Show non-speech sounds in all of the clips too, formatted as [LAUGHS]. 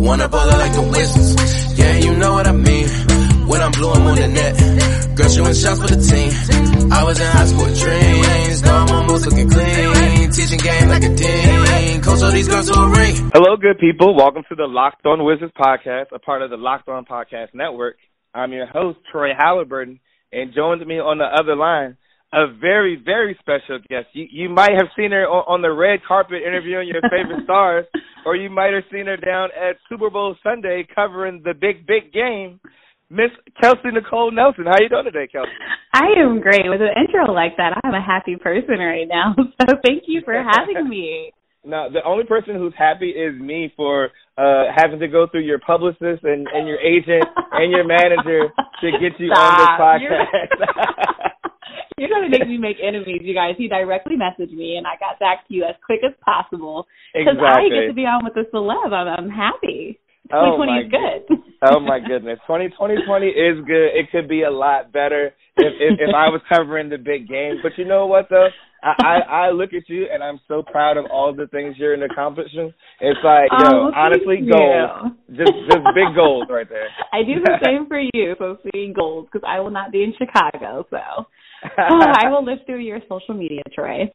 wanna ball like the Wizards. Yeah, you know what I mean. When I'm blue, I'm on the net. Girl, shooting shots for the team. I was in high school dreams. Now I'm almost looking clean. Teaching game like a dean. Coach all these girls to a ring. Hello, good people. Welcome to the Locked On Wizards podcast, a part of the Locked On Podcast Network. I'm your host, Troy Halliburton, and joins me on the other line a very, very special guest. You you might have seen her on, on the red carpet interviewing your favorite [LAUGHS] stars, or you might have seen her down at Super Bowl Sunday covering the big, big game. Miss Kelsey Nicole Nelson, how you doing today, Kelsey? I am great. With an intro like that, I'm a happy person right now. [LAUGHS] So thank you for having me. [LAUGHS] Now, the only person who's happy is me for uh having to go through your publicist and, and your agent and your manager to get you Stop. on this podcast. You're gonna make me [LAUGHS] make enemies, you guys. He directly messaged me, and I got back to you as quick as possible because I get to be on with a celeb. I'm, I'm happy. Oh 2020 my is good. oh my goodness, 2020 is good. It could be a lot better if, if if I was covering the big game. But you know what though, I, I I look at you and I'm so proud of all the things you're accomplishing. It's like yo, Oh, honestly, goals, just just big goals right there. [LAUGHS] I do the same for you, so seeing goals because I will not be in Chicago. So oh, [LAUGHS] I will live through your social media, Trey.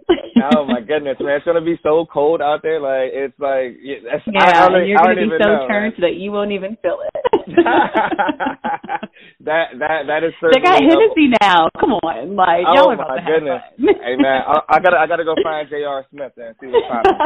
oh my goodness, man! It's gonna be so cold out there. Like it's like yeah, I, I don't, you're gonna be so know, turned man. that you won't even feel it. [LAUGHS] that that that is they got Hennessy now. Come on, like Oh y'all are about my goodness! hey man, I, I gotta I gotta go find J.R. Smith and see what's popping.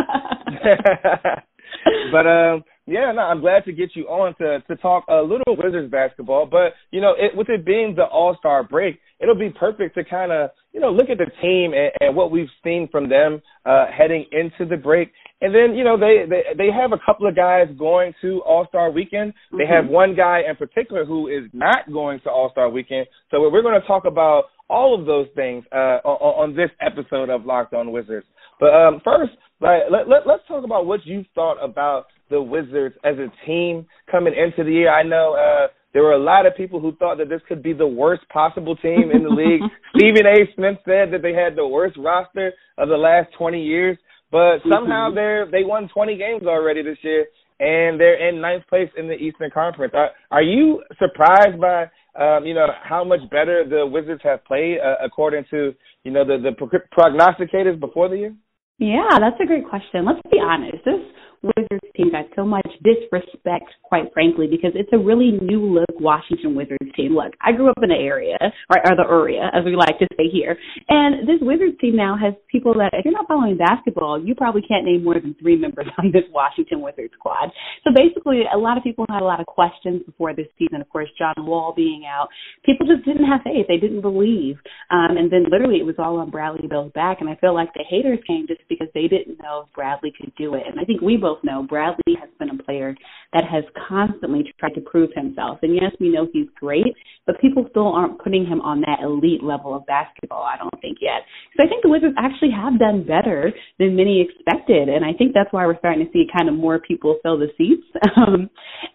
[LAUGHS] but um, yeah, no, I'm glad to get you on to to talk a little Wizards basketball. But you know, it, with it being the All Star break, it'll be perfect to kind of you know look at the team and, and what we've seen from them uh, heading into the break. And then you know they they they have a couple of guys going to All Star Weekend. They have one guy in particular who is not going to All Star Weekend. So we're going to talk about all of those things uh, on, on this episode of Locked On Wizards. But um, first, like, let, let, let's talk about what you thought about the Wizards as a team coming into the year. I know uh, there were a lot of people who thought that this could be the worst possible team in the league. [LAUGHS] Stephen A. Smith said that they had the worst roster of the last 20 years, but somehow they're they won 20 games already this year, and they're in ninth place in the Eastern Conference. Are, are you surprised by um, you know how much better the Wizards have played uh, according to you know the the pro- prognosticators before the year? Yeah, that's a great question. Let's be honest. This Wizards team got so much disrespect, quite frankly, because it's a really new look Washington Wizards team. Look, I grew up in the area, or, or the area, as we like to say here, and this Wizards team now has people that, if you're not following basketball, you probably can't name more than three members [LAUGHS] on this Washington Wizards squad. So basically, a lot of people had a lot of questions before this season. Of course, John Wall being out, people just didn't have faith. They didn't believe. Um, and then literally it was all on Bradley Beal's back. And I feel like the haters came just because they didn't know if Bradley could do it. And I think we both know. Bradley has been a player that has constantly tried to prove himself. And yes, we know he's great, but people still aren't putting him on that elite level of basketball, I don't think yet. So I think the Wizards actually have done better than many expected. And I think that's why we're starting to see kind of more people fill the seats [LAUGHS] um,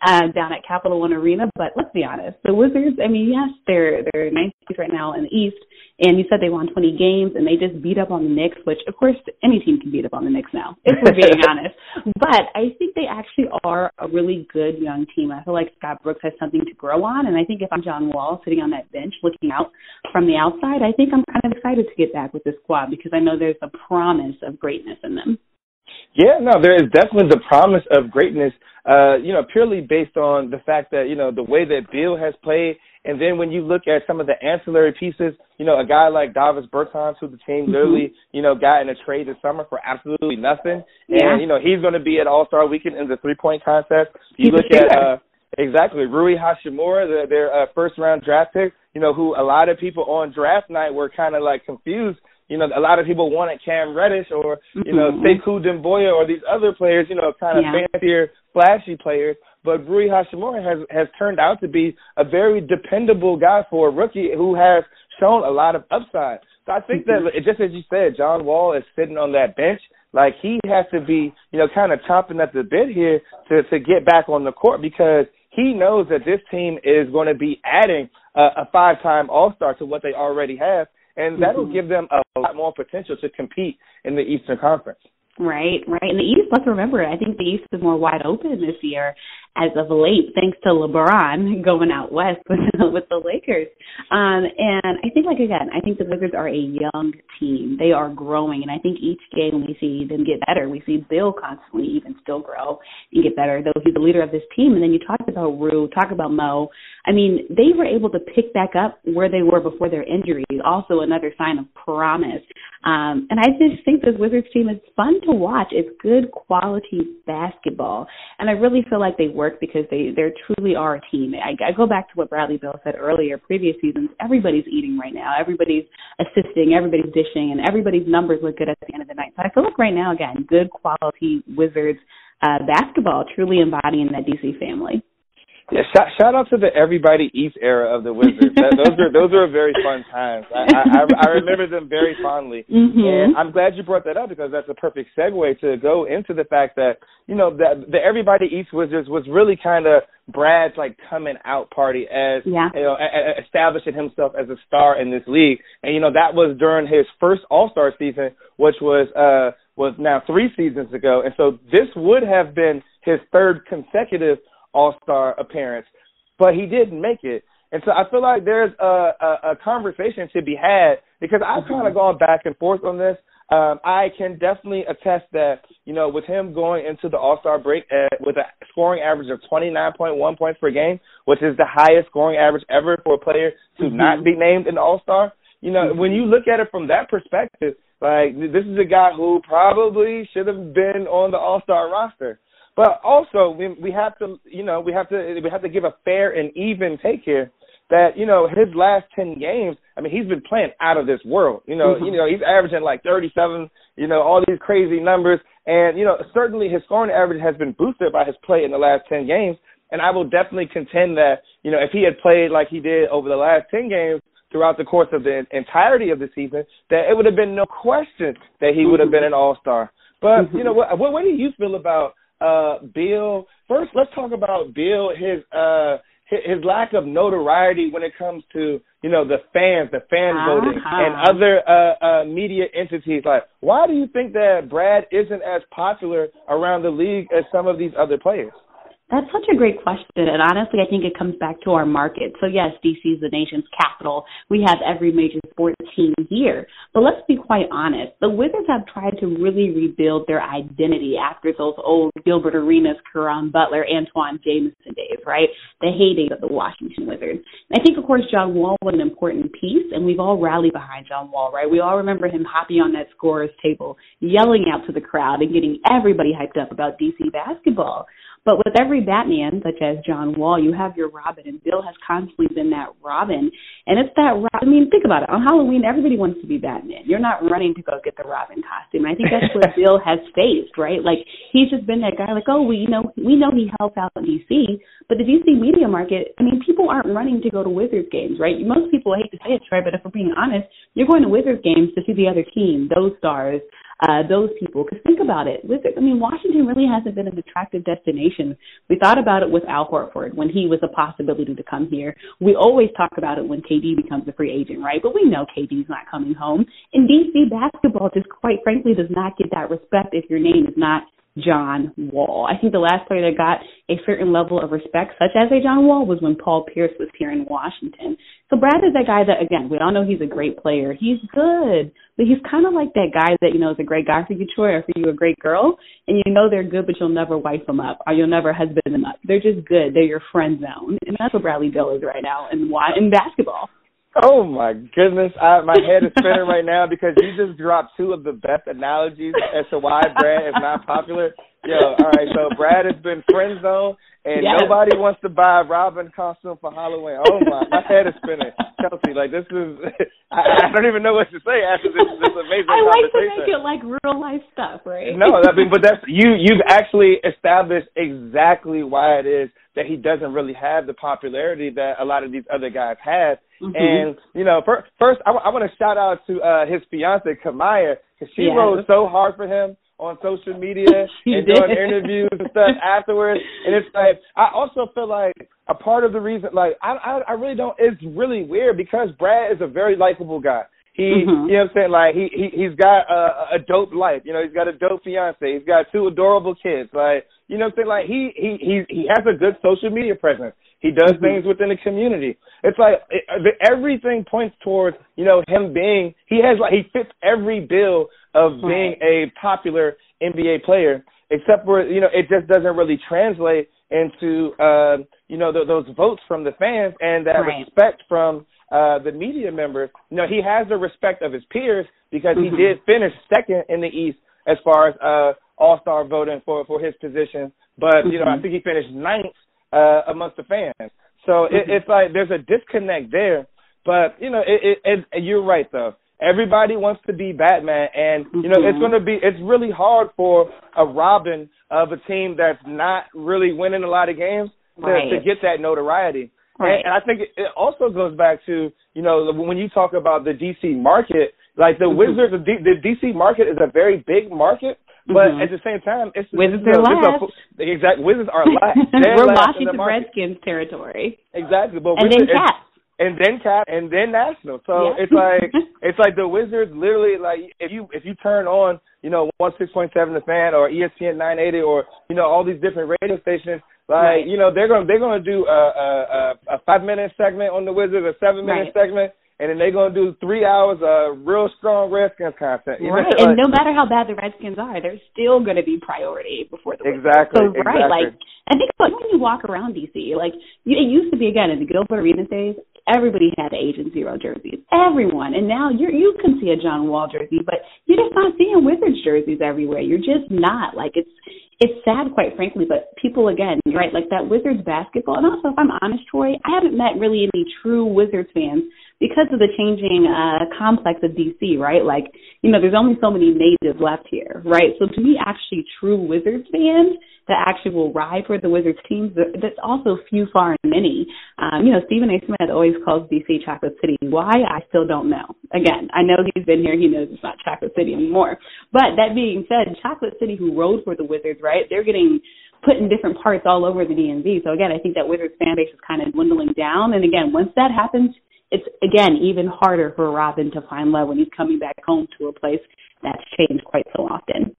uh, down at Capital One Arena. But let's be honest, the Wizards, I mean, yes, they're, they're ninth right now in the East. And you said they won 20 games and they just beat up on the Knicks, which of course any team can beat up on the Knicks now, if we're being [LAUGHS] honest. But I think they actually are a really good young team. I feel like Scott Brooks has something to grow on. And I think if I'm John Wall sitting on that bench looking out from the outside, I think I'm kind of excited to get back with this squad because I know there's a promise of greatness in them. Yeah, no, there is definitely the promise of greatness, uh, you know, purely based on the fact that, you know, the way that Beal has played. And then when you look at some of the ancillary pieces, you know, a guy like Davis Bertans, who the team literally, you know, got in a trade this summer for absolutely nothing. Yeah. And, you know, he's going to be at All Star weekend in the three point contest. You He's look at, uh, exactly, Rui Hachimura, the, their uh, first round draft pick, you know, who a lot of people on draft night were kind of like confused. You know, a lot of people wanted Cam Reddish or, you know, Mhm. Sekou Doumbouya or these other players, you know, kind of Yeah. fancier, flashy players. But Rui Hachimura has has turned out to be a very dependable guy for a rookie who has shown a lot of upside. So I think that just as you said, John Wall is sitting on that bench. Like he has to be, you know, kind of chomping at the bit here to to get back on the court because he knows that this team is going to be adding a, a five-time All-Star to what they already have, and that'll Mhm. give them a lot more potential to compete in the Eastern Conference. Right, right. In the East, let's remember, I think the East is more wide open this year. As of late, thanks to LeBron [LAUGHS] going out west with, [LAUGHS] with the Lakers. Um, and I think, like again, I think the Wizards are a young team. They are growing, and I think each game we see them get better. We see Beal constantly even still grow and get better, though he's the leader of this team. And then you talk about Rue, talk about Mo. I mean, they were able to pick back up where they were before their injury. Also, another sign of promise. Um, and I just think this Wizards team is fun to watch. It's good quality basketball, and I really feel like they work because they they truly are a team. I, I go back to what Bradley Beal said earlier. Previous seasons, everybody's eating right now. Everybody's assisting. Everybody's dishing, and everybody's numbers look good at the end of the night. So I feel like right now, again, good quality Wizards uh, basketball, truly embodying that DC family. Yeah, shout, shout out to the Everybody Eats era of the Wizards. that, those are those are very fun times. I, I I remember them very fondly, [LAUGHS] mm-hmm. and I'm glad you brought that up because that's a perfect segue to go into the fact that you know that the Everybody Eats Wizards was really kind of Brad's like coming out party as yeah. you know a, a, establishing himself as a star in this league, and you know that was during his first All Star season, which was uh was now three seasons ago, and so this would have been his third consecutive all Star appearance, but he didn't make it. And so I feel like there's a, a, a conversation to be had because I've kind of gone back and forth on this. Um, I can definitely attest that, you know, with him going into the All Star break at, with a scoring average of 29.1 points per game, which is the highest scoring average ever for a player to mm-hmm. not be named an All Star. You know, mm-hmm. when you look at it from that perspective, like this is a guy who probably should have been on the All Star roster. But also, we we have to, you know, we have to we have to give a fair and even take here. That you know his last ten games, I mean, he's been playing out of this world. You know, mm-hmm. you know he's averaging like thirty seven. You know all these crazy numbers, and you know certainly his scoring average has been boosted by his play in the last ten games. And I will definitely contend that you know if he had played like he did over the last ten games, throughout the course of the entirety of the season, that it would have been no question that he would have been an all star. But mm-hmm. you know what, what? What do you feel about uh, Beal. First, let's talk about Beal. His uh, his lack of notoriety when it comes to you know the fans, the fan uh-huh. voting, and other uh, uh, media entities. Like, why do you think that Brad isn't as popular around the league as some of these other players? That's such a great question. And honestly, I think it comes back to our market. So, yes, DC is the nation's capital. We have every major sports team here. But let's be quite honest. The Wizards have tried to really rebuild their identity after those old Gilbert Arenas, Caron Butler, Antawn Jamison days, right? The heyday of the Washington Wizards. And I think, of course, John Wall was an important piece, and we've all rallied behind John Wall, right? We all remember him hopping on that scorer's table, yelling out to the crowd, and getting everybody hyped up about DC basketball. But with every Batman, such as John Wall, you have your Robin, and Beal has constantly been that Robin. And it's that, I mean, think about it. On Halloween, everybody wants to be Batman. You're not running to go get the Robin costume. I think that's what [LAUGHS] Beal has faced, right? Like, he's just been that guy, like, oh, we, you know, we know he helps out in D.C., but the D.C. media market, I mean, people aren't running to go to Wizards games, right? Most people hate to say it, right? But if we're being honest, you're going to Wizards games to see the other team, those stars, uh, those people. Because think about it, I mean, Washington really hasn't been an attractive destination. We thought about it with Al Horford when he was a possibility to come here. We always talk about it when KD becomes a free agent, right? But we know KD's not coming home. And DC basketball just quite frankly does not get that respect if your name is not John Wall. I think the last player that got a certain level of respect, such as a John Wall, was when Paul Pierce was here in Washington. So Brad is that guy that, again, we all know he's a great player. He's good, but he's kind of like that guy that, you know, is a great guy for you, Troy, or for you, a great girl, and you know they're good, but you'll never wife them up, or you'll never husband them up. They're just good. They're your friend zone. And that's what Bradley Beal is right now in, in basketball. Oh my goodness, I, my head is spinning right now because you just dropped two of the best analogies as to why Brad is not popular. Yo, all right, so Brad has been friend zone, and yes. nobody wants to buy a Robin costume for Halloween. Oh my, my head is spinning. Chelsea, like this is, I, I don't even know what to say after this, this amazing I like to make it like real life stuff, right? No, I mean, but that's you. You've actually established exactly why it is that he doesn't really have the popularity that a lot of these other guys have. Mm-hmm. And you know, first I, w- I want to shout out to uh, his fiance Kamiah because she rode so hard for him on social media [LAUGHS] and did. doing interviews and stuff [LAUGHS] afterwards. And it's like I also feel like a part of the reason, like I, I, I really don't. It's really weird because Brad is a very likable guy. He, Mhm. you know what I'm saying? Like he he he's got a, a dope life. You know, he's got a dope fiance. He's got two adorable kids. Like you know what I'm saying? Like he he he he has a good social media presence. He does Mhm. things within the community. It's like it, everything points towards you know him being. He has like he fits every bill of being a popular NBA player, except for you know it just doesn't really translate into uh, you know th- those votes from the fans and that Right. respect from uh, the media members. You know he has the respect of his peers because Mhm. he did finish second in the East as far as uh, All Star voting for for his position. But you know I Mhm. think he finished ninth uh, amongst the fans. So it, Mhm. it's like there's a disconnect there. But you know it, it, it you're right though. Everybody wants to be Batman, and you know it's Mhm. going to be it's really hard for a Robin of a team that's not really winning a lot of games to, Right. to get that notoriety. Right. And, and I think it, it also goes back to you know when you talk about the DC market, like the Mhm. Wizards, the, D, the DC market is a very big market, but Mhm. at the same time, it's Wizards you know, are it's a- last. the exact Wizards are [LAUGHS] last. [LAUGHS] We're last the Washington. Redskins territory. Exactly, but And then Wizards, Cats. and then Cap, and then National. So Yeah. it's like [LAUGHS] it's like the Wizards literally like if you if you turn on you know one six point seven the fan or ESPN nine eighty or you know all these different radio stations. Like Right. you know they're gonna they're gonna do a a, a, a five minute segment on the Wizards, a seven minute Right. segment, and then they're gonna do three hours of real strong Redskins content. You Right. know? and Like- no matter how bad the Redskins are, they're still going to be priority before the. Exactly, So right, like I think like when you walk around DC, like you, it used to be again in the Gilbert Arenas days, everybody had the Agent Zero jerseys, everyone, and now you you can see a John Wall jersey, but you're just not seeing Wizards jerseys everywhere. You're just not like it's it's sad, quite frankly, but people again, right, like that Wizards basketball. And also, if I'm honest, Troy, I haven't met really any true Wizards fans because of the changing uh complex of DC, right? Like, you know, there's only so many natives left here, right? So to me, actually, true Wizards fans that actually will ride for the Wizards teams, th- that's also few, far, and many. Um, you know, Stephen A. Smith always calls DC Chocolate City. Why? I still don't know. Again, I know he's been here. He knows it's not Chocolate City anymore. But that being said, Chocolate City, who rode for the Wizards, right? They're getting put in different parts all over the DMV. So again, I think that Wizards fan base is kind of dwindling down. And again, once that happens, it's again even harder for Robin to find love when he's coming back home to a place that's changed quite so often.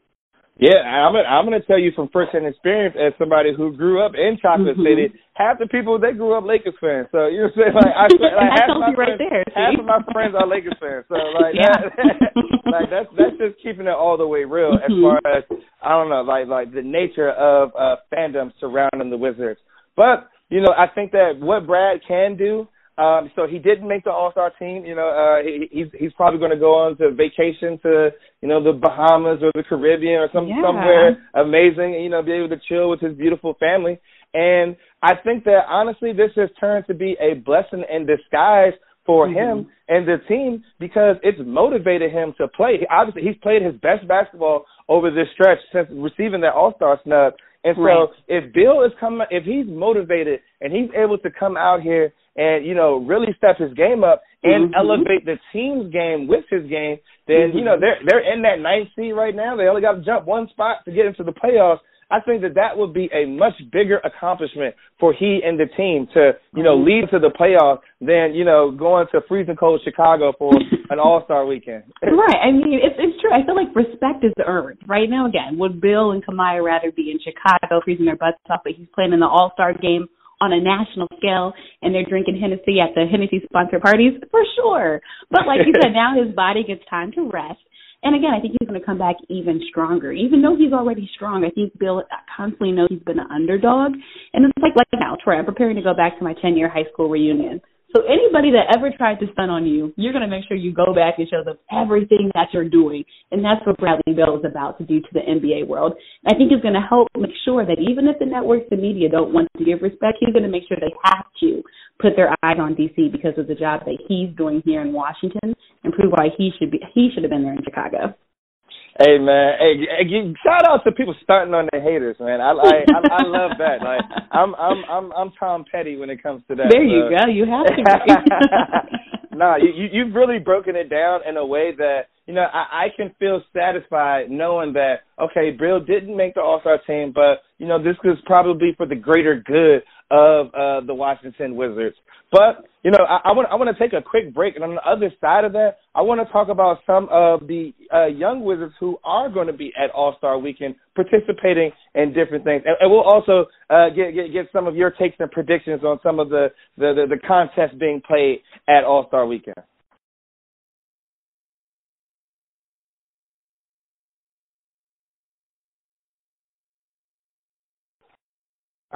Yeah, I'm I'm going to tell you from firsthand experience as somebody who grew up in Chocolate Mhm. City. Half the people they grew up Lakers fans, so you know what I'm saying. Like, I, like [LAUGHS] half tells my right friends, there, half of my friends are Lakers fans. So like [LAUGHS] Yeah. that, [LAUGHS] like that's that's just keeping it all the way real as Mhm. far as I don't know, like like the nature of uh fandom surrounding the Wizards. But you know, I think that what Brad can do. Um, so he didn't make the All Star team. You know, uh, he, he's he's probably going to go on to vacation to you know the Bahamas or the Caribbean or some Yeah. somewhere amazing. And, You know, be able to chill with his beautiful family. And I think that honestly, this has turned to be a blessing in disguise for Mhm. him and the team because it's motivated him to play. He- Obviously, he's played his best basketball over this stretch since receiving that All Star snub. And so, Right. if Beal is coming, if he's motivated and he's able to come out here and you know really step his game up and Mhm. elevate the team's game with his game, then you know they're they're in that ninth seed right now. They only got to jump one spot to get into the playoffs. I think that that would be a much bigger accomplishment for he and the team to you know Mhm. lead to the playoffs than you know going to freezing cold Chicago for an All Star weekend. [LAUGHS] Right. I mean, it's it's true. I feel like respect is earned right now. Again, would Beal and Kamiah rather be in Chicago freezing their butts off, but he's playing in the All Star game on a national scale, and they're drinking Hennessy at the Hennessy sponsored parties for sure. But like you said, [LAUGHS] now his body gets time to rest. And again, I think he's going to come back even stronger. Even though he's already strong, I think Beal constantly knows he's been an underdog. And it's like like now, Troy, I'm preparing to go back to my 10 year high school reunion. So anybody that ever tried to stunt on you, you're going to make sure you go back and show them everything that you're doing. And that's what Bradley Beal is about to do to the NBA world. And I think it's going to help make sure that even if the networks and media don't want to give respect, he's going to make sure they have to put their eyes on DC because of the job that he's doing here in Washington and prove why he should be he should have been there in Chicago. Hey man, hey, hey, shout out to people starting on their haters, man. I like, I, I love that. Like, I'm, I'm, I'm, I'm Tom Petty when it comes to that. There you go. You have to. Be. [LAUGHS] nah, you, you, you've really broken it down in a way that you know I, I can feel satisfied knowing that okay, Beal didn't make the All Star team, but you know this was probably for the greater good of uh the Washington Wizards. But you know, I, want I want to take a quick break, and on the other side of that, I want to talk about some of the uh, young Wizards who are going to be at All Star Weekend, participating in different things, and, and we'll also uh, get, get get some of your takes and predictions on some of the the, the, the contests being played at All Star Weekend.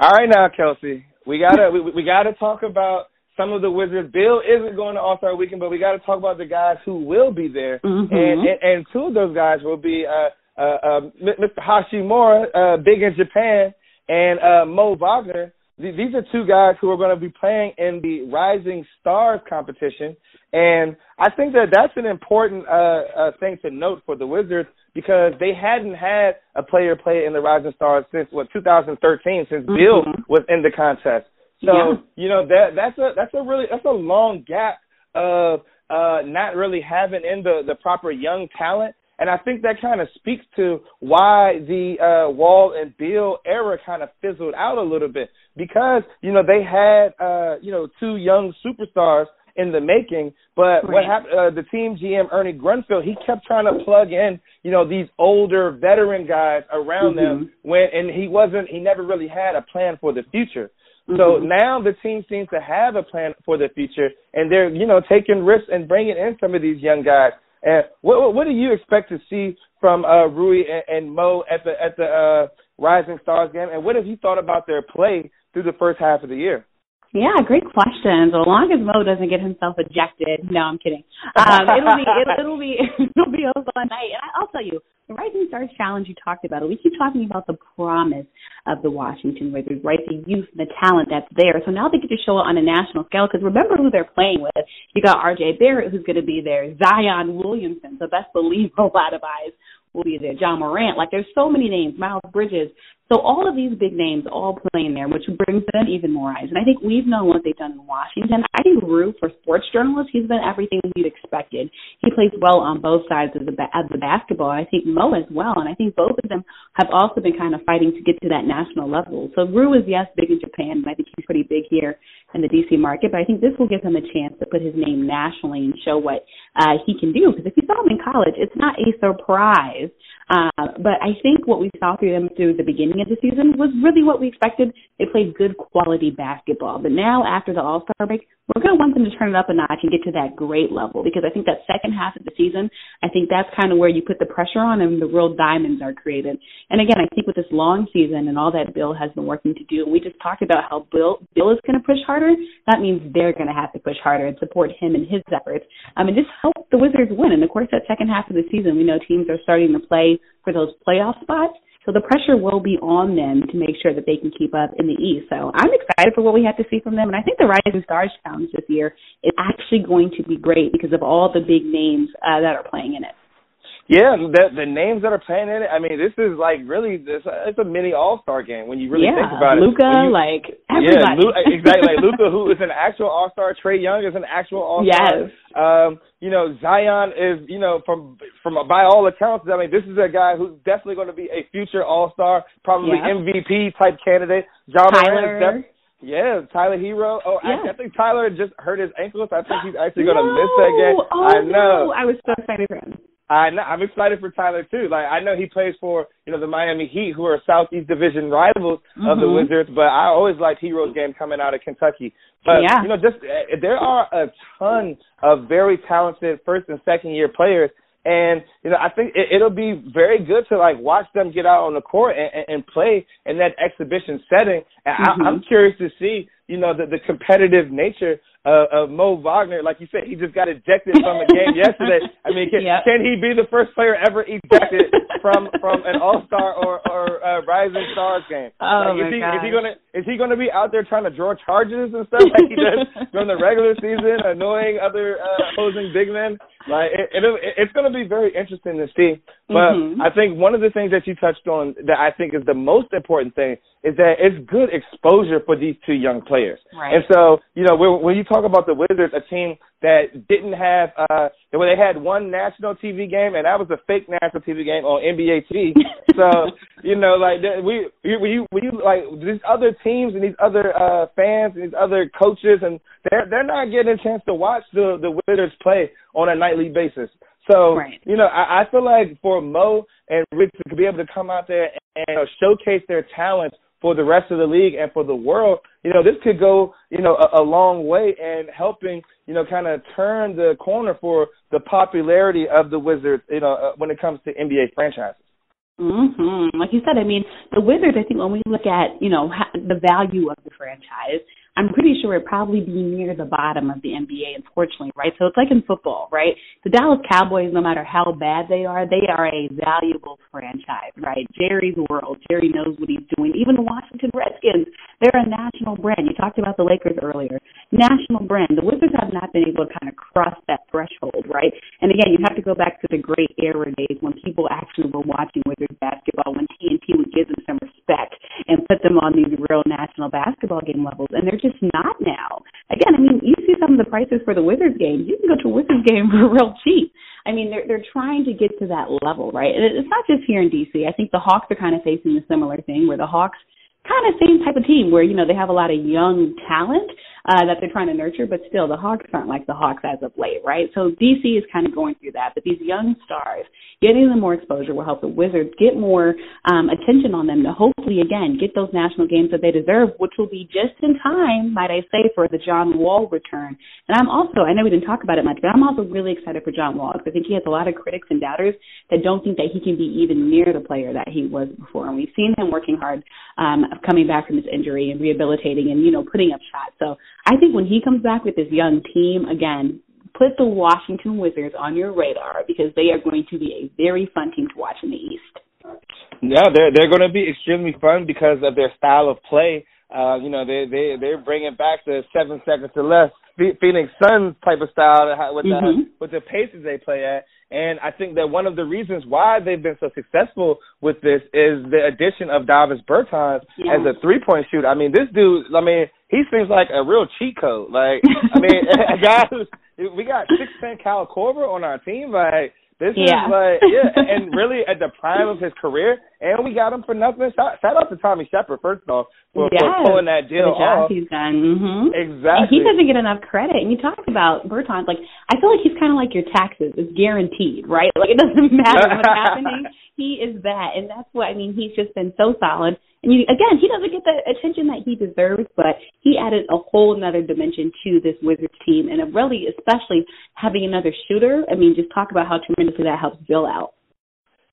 All right, now Kelsey, we gotta we, we gotta talk about some of the Wizards. Beal isn't going to All Star Weekend, but we got to talk about the guys who will be there, mm-hmm. and, and and two of those guys will be uh, uh, uh, Mr. Hachimura, uh, big in Japan, and uh, Mo Wagner. These are two guys who are going to be playing in the Rising Stars competition, and I think that that's an important uh, uh, thing to note for the Wizards because they hadn't had a player play in the Rising Stars since what 2013, since mm-hmm. Beal was in the contest. So yeah. you know that that's a that's a really that's a long gap of uh, not really having in the the proper young talent. And I think that kind of speaks to why the uh, Wall and Beal era kind of fizzled out a little bit because you know they had uh, you know two young superstars in the making. But what happened? Uh, the team GM Ernie Grunfeld he kept trying to plug in you know these older veteran guys around mm-hmm. them when and he wasn't he never really had a plan for the future. Mm-hmm. So now the team seems to have a plan for the future, and they're you know taking risks and bringing in some of these young guys. And what what do you expect to see from uh, Rui and, and Mo at the at the uh, Rising Stars game? And what have you thought about their play through the first half of the year? Yeah, great question. So long as Mo doesn't get himself ejected, no, I'm kidding. Um, it'll be it'll, it'll be [LAUGHS] it'll be a fun night. And I'll tell you, the Rising Stars Challenge you talked about it. We keep talking about the promise of the Washington Wizards, right? The youth, and the talent that's there. So now they get to show it on a national scale. Because remember who they're playing with. You got R.J. Barrett, who's going to be there. Zion Williamson, so best believe [LAUGHS] a lot of eyes will be there. Ja Morant. Like there's so many names. Miles Bridges. So all of these big names all playing there, which brings in even more eyes. And I think we've known what they've done in Washington. I think Rue, for sports journalists, he's been everything you'd expected. He plays well on both sides of the of the basketball. I think Mo as well, and I think both of them have also been kind of fighting to get to that national level. So Rue is yes big in Japan, but I think he's pretty big here in the DC market. But I think this will give him a chance to put his name nationally and show what uh, he can do. Because if you saw him in college, it's not a surprise. Uh, but I think what we saw through them through the beginning of the season was really what we expected. They played good quality basketball. But now after the All Star break, we're going to want them to turn it up a notch and get to that great level because I think that second half of the season, I think that's kind of where you put the pressure on and the real diamonds are created. And again, I think with this long season and all that Beal has been working to do, we just talked about how Beal Beal is going to push harder. That means they're going to have to push harder and support him in his efforts. I mean, just help the Wizards win. And of course, that second half of the season, we know teams are starting to play for those playoff spots. So the pressure will be on them to make sure that they can keep up in the East. So I'm excited for what we have to see from them. And I think the Rising Stars Challenge this year is actually going to be great because of all the big names uh, that are playing in it. Yeah, the the names that are playing in it. I mean, this is like really this. It's a mini All Star game when you really yeah, think about it. Luka, like everybody. Yeah, Lu- exactly. Like Luka, who is an actual All Star. Trae Young is an actual All Star. Yes. Um, you know, Zion is, you know, from from by all accounts, I mean, this is a guy who's definitely going to be a future All Star, probably yeah. MVP type candidate. John Tyler. yeah, Tyler Herro. Oh, yeah. actually, I think Tyler just hurt his ankles. I think he's actually going to no. miss that game. Oh, I know. No. I was so excited for him. I know, I'm excited for Tyler too. Like I know he plays for you know the Miami Heat, who are Southeast Division rivals mm-hmm. of the Wizards. But I always liked Herro's game coming out of Kentucky. But yeah. you know, just uh, there are a ton of very talented first and second year players, and you know I think it, it'll be very good to like watch them get out on the court and, and, and play in that exhibition setting. And mm-hmm. I, I'm curious to see you know the, the competitive nature uh, of Mo Wagner. Like you said, he just got ejected from a game [LAUGHS] yesterday. I mean, can, yep. can he be the first player ever ejected from from an All Star or or uh, Rising Stars game? Oh like, is my he gosh. is he gonna is he gonna be out there trying to draw charges and stuff like he does [LAUGHS] during the regular season, annoying other uh, opposing big men? Like it, it, it's going to be very interesting to see. But mm-hmm. I think one of the things that you touched on that I think is the most important thing is that it's good exposure for these two young players. Right. And so, you know, when, when you talk about the Wizards, a team that didn't have, uh, where they had one national TV game, and that was a fake national TV game on NBA TV. [LAUGHS] so, you know, like we we we like these other teams and these other uh fans and these other coaches and they're they're not getting a chance to watch the the Wizards play on a nightly basis. So right. you know, I, I feel like for Mo and Rich to be able to come out there and you know, showcase their talents for the rest of the league and for the world, you know, this could go, you know, a, a long way in helping, you know, kind of turn the corner for the popularity of the Wizards, you know, uh, when it comes to NBA franchises. Mm-hmm. Like you said, I mean, the Wizards. I think when we look at you know ha- the value of the franchise, I'm pretty sure it'd probably be near the bottom of the NBA, unfortunately, right? So it's like in football, right? The Dallas Cowboys, no matter how bad they are, they are a valuable franchise, right? Jerry's world. Jerry knows what he's doing. Even the Washington Redskins, they're a national brand. You talked about the Lakers earlier. National brand. The Wizards have not been able to kind of cross that threshold, right? And again, you have to go back to the great era days when people actually were watching Wizards basketball, when TNT would give them some respect and put them on these real national basketball game levels. And they're just not now. Again, I mean, you see some of the prices for the Wizards games. You can go to a Wizards [LAUGHS] game for real cheap. I mean, they're they're trying to get to that level, right? And it's not just here in DC. I think the Hawks are kind of facing a similar thing, where the Hawks kind of same type of team, where you know they have a lot of young talent, uh, that they're trying to nurture, but still the Hawks aren't like the Hawks as of late, right? So DC is kind of going through that, but these young stars, getting them more exposure will help the Wizards get more um, attention on them to hopefully, again, get those national games that they deserve, which will be just in time, might I say, for the John Wall return. And I'm also, I know we didn't talk about it much, but I'm also really excited for John Wall because I think he has a lot of critics and doubters that don't think that he can be even near the player that he was before. And we've seen him working hard, um, coming back from his injury and rehabilitating and, you know, putting up shots. So I think when he comes back with his young team, again, put the Washington Wizards on your radar because they are going to be a very fun team to watch in the East. Yeah, they're they're going to be extremely fun because of their style of play. Uh, you know, they they they're bringing back the seven seconds or less Phoenix Suns type of style with the mm-hmm. with the paces they play at. And I think that one of the reasons why they've been so successful with this is the addition of Davis Bertans yeah. as a three point shooter. I mean, this dude, I mean, he seems like a real cheat code. Like, I mean, [LAUGHS] a guy who's, we got six ten Kyle Korver on our team. Like, this yeah. is like, yeah, [LAUGHS] and really at the prime of his career, and we got him for nothing. Shout, shout out to Tommy Sheppard first off for, yes. for pulling that deal the job off. He's done. Mm-hmm. Exactly. And he doesn't get enough credit. And you talked about Bertans, like I feel like he's kind of like your taxes. It's guaranteed, right? Like it doesn't [LAUGHS] matter what's happening. He is that, and that's what I mean. He's just been so solid. And you, again, he doesn't get the attention that he deserves, but he added a whole another dimension to this Wizards team, and really, especially having another shooter. I mean, just talk about how tremendously that helps Beal out.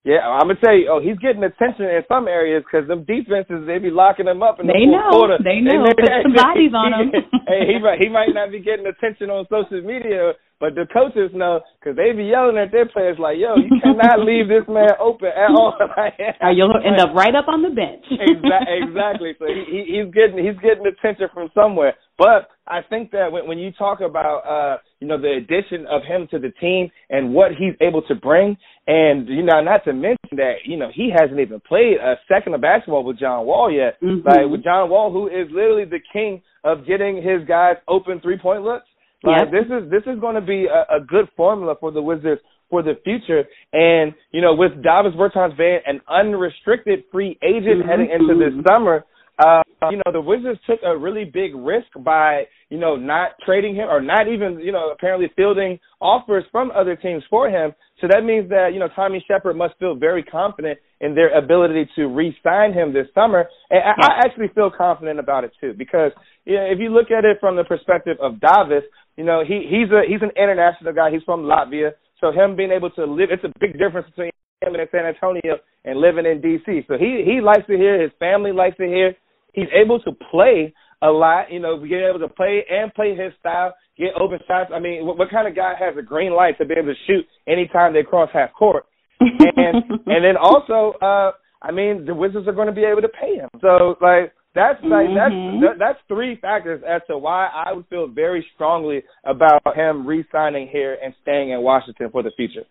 Yeah, I'm gonna say, oh, he's getting attention in some areas because them defenses they be locking him up in the they fourth know, quarter. They know. They [LAUGHS] Put some bodies on [LAUGHS] him. hey, he might he might not be getting attention on social media, but the coaches know because they be yelling at their players like, "Yo, you cannot [LAUGHS] leave this man open at all." [LAUGHS] or you'll end up right up on the bench. [LAUGHS] exactly. Exactly. So he, he's getting he's getting attention from somewhere. But I think that when, when you talk about uh, you know the addition of him to the team and what he's able to bring, and you know not to mention that you know he hasn't even played a second of basketball with John Wall yet. Mm-hmm. Like with John Wall, who is literally the king of getting his guys open three point looks. Like yep. this is this is going to be a, a good formula for the Wizards for the future. And you know, with Davis Bertans being an unrestricted free agent mm-hmm. heading into this summer, uh, you know, the Wizards took a really big risk by, you know, not trading him or not even, you know, apparently fielding offers from other teams for him. So that means that, you know, Tommy Sheppard must feel very confident in their ability to re-sign him this summer. And I, I actually feel confident about it too, because you know, if you look at it from the perspective of Davis, you know, he he's a he's an international guy. He's from Latvia, so him being able to live, it's a big difference between him in San Antonio and living in D.C. So he he likes to hear, his family likes to hear. He's able to play a lot, you know, being able to play and play his style, get open shots. I mean, what, what kind of guy has a green light to be able to shoot anytime they cross half court? And [LAUGHS] and then also, uh, I mean, the Wizards are going to be able to pay him. So like that's like mm-hmm. that's that's three factors as to why I would feel very strongly about him re-signing here and staying in Washington for the future.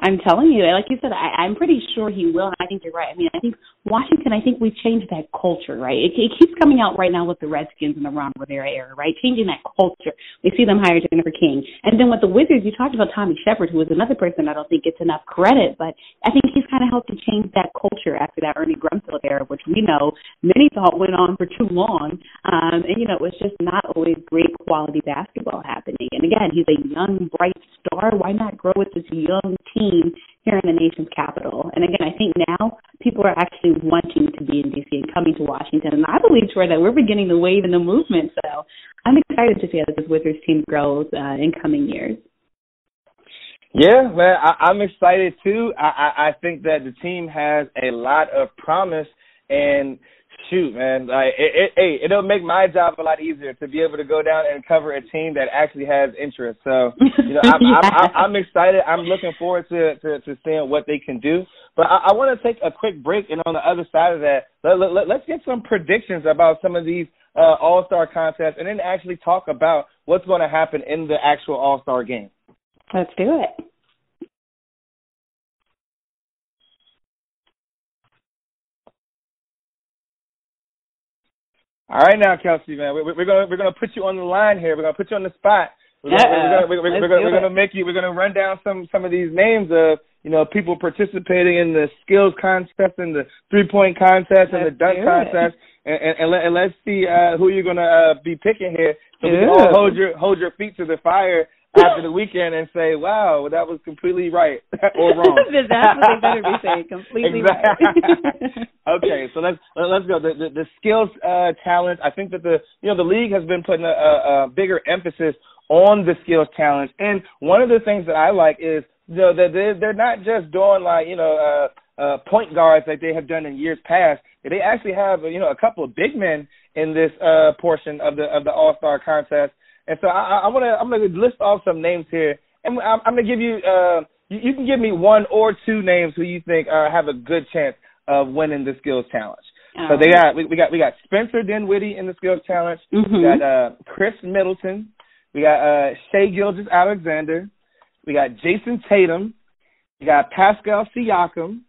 I'm telling you, like you said, I, I'm pretty sure he will, and I think you're right. I mean, I think Washington, I think we've changed that culture, right? It, it keeps coming out right now with the Redskins and the Ron Rivera era, right? Changing that culture. We see them hire Jennifer King, and then with the Wizards, you talked about Tommy Sheppard, who was another person I don't think gets enough credit, but I think he's kind of helped to change that culture after that Ernie Grunfeld era, which we know many thought went on for too long, um, and you know, it was just not always great quality basketball happening. And again, he's a young, bright star. Why not grow with this young team? Here in the nation's capital. And again, I think now people are actually wanting to be in DC and coming to Washington. And I believe, Troy, that we're beginning the wave in the movement. So I'm excited to see how this Wizards team grows uh, in coming years. Yeah, man, I, I'm excited too. I, I, I think that the team has a lot of promise, and shoot, man, like it, it, hey, it'll make my job a lot easier to be able to go down and cover a team that actually has interest. So, you know, I'm, yeah. I'm, I'm, [LAUGHS] I'm excited. I'm looking forward to, to to seeing what they can do. But I, I want to take a quick break, and on the other side of that, let, let, let's get some predictions about some of these uh, All Star contests, and then actually talk about what's going to happen in the actual All Star game. Let's do it. All right, now, Kelsey, man, we're, we're gonna we're gonna put you on the line here. We're gonna put you on the spot. We're gonna, we're gonna, we're, we're, we're, gonna, we're gonna make you. We're gonna run down some some of these names of you know people participating in the skills contest and the three point contest and the dunk contest, and, and, and, let, and let's see uh, who you're gonna uh, be picking here. So we can all hold your hold your feet to the fire after the weekend and say, "Wow, that was completely right [LAUGHS] or wrong." [LAUGHS] That's what they better be saying. [LAUGHS] Completely right. okay, so let's let's go. The the, the skills uh, talent. I think that the you know the league has been putting a, a, a bigger emphasis on the skills challenge, and one of the things that I like is you know that they're, they're not just doing like you know. Uh, uh, point guards like they have done in years past. They actually have, you know, a couple of big men in this uh, portion of the of the All Star contest and so I, I want to I'm going to list off some names here, and I'm, I'm going to give you uh you, you can give me one or two names who you think uh, have a good chance of winning the skills challenge. Oh. So they got we, we got we got Spencer Dinwiddie in the skills challenge. Mm-hmm. We got uh Khris Middleton. We got uh Shai Gilgeous-Alexander. We got Jayson Tatum. We got Pascal Siakam.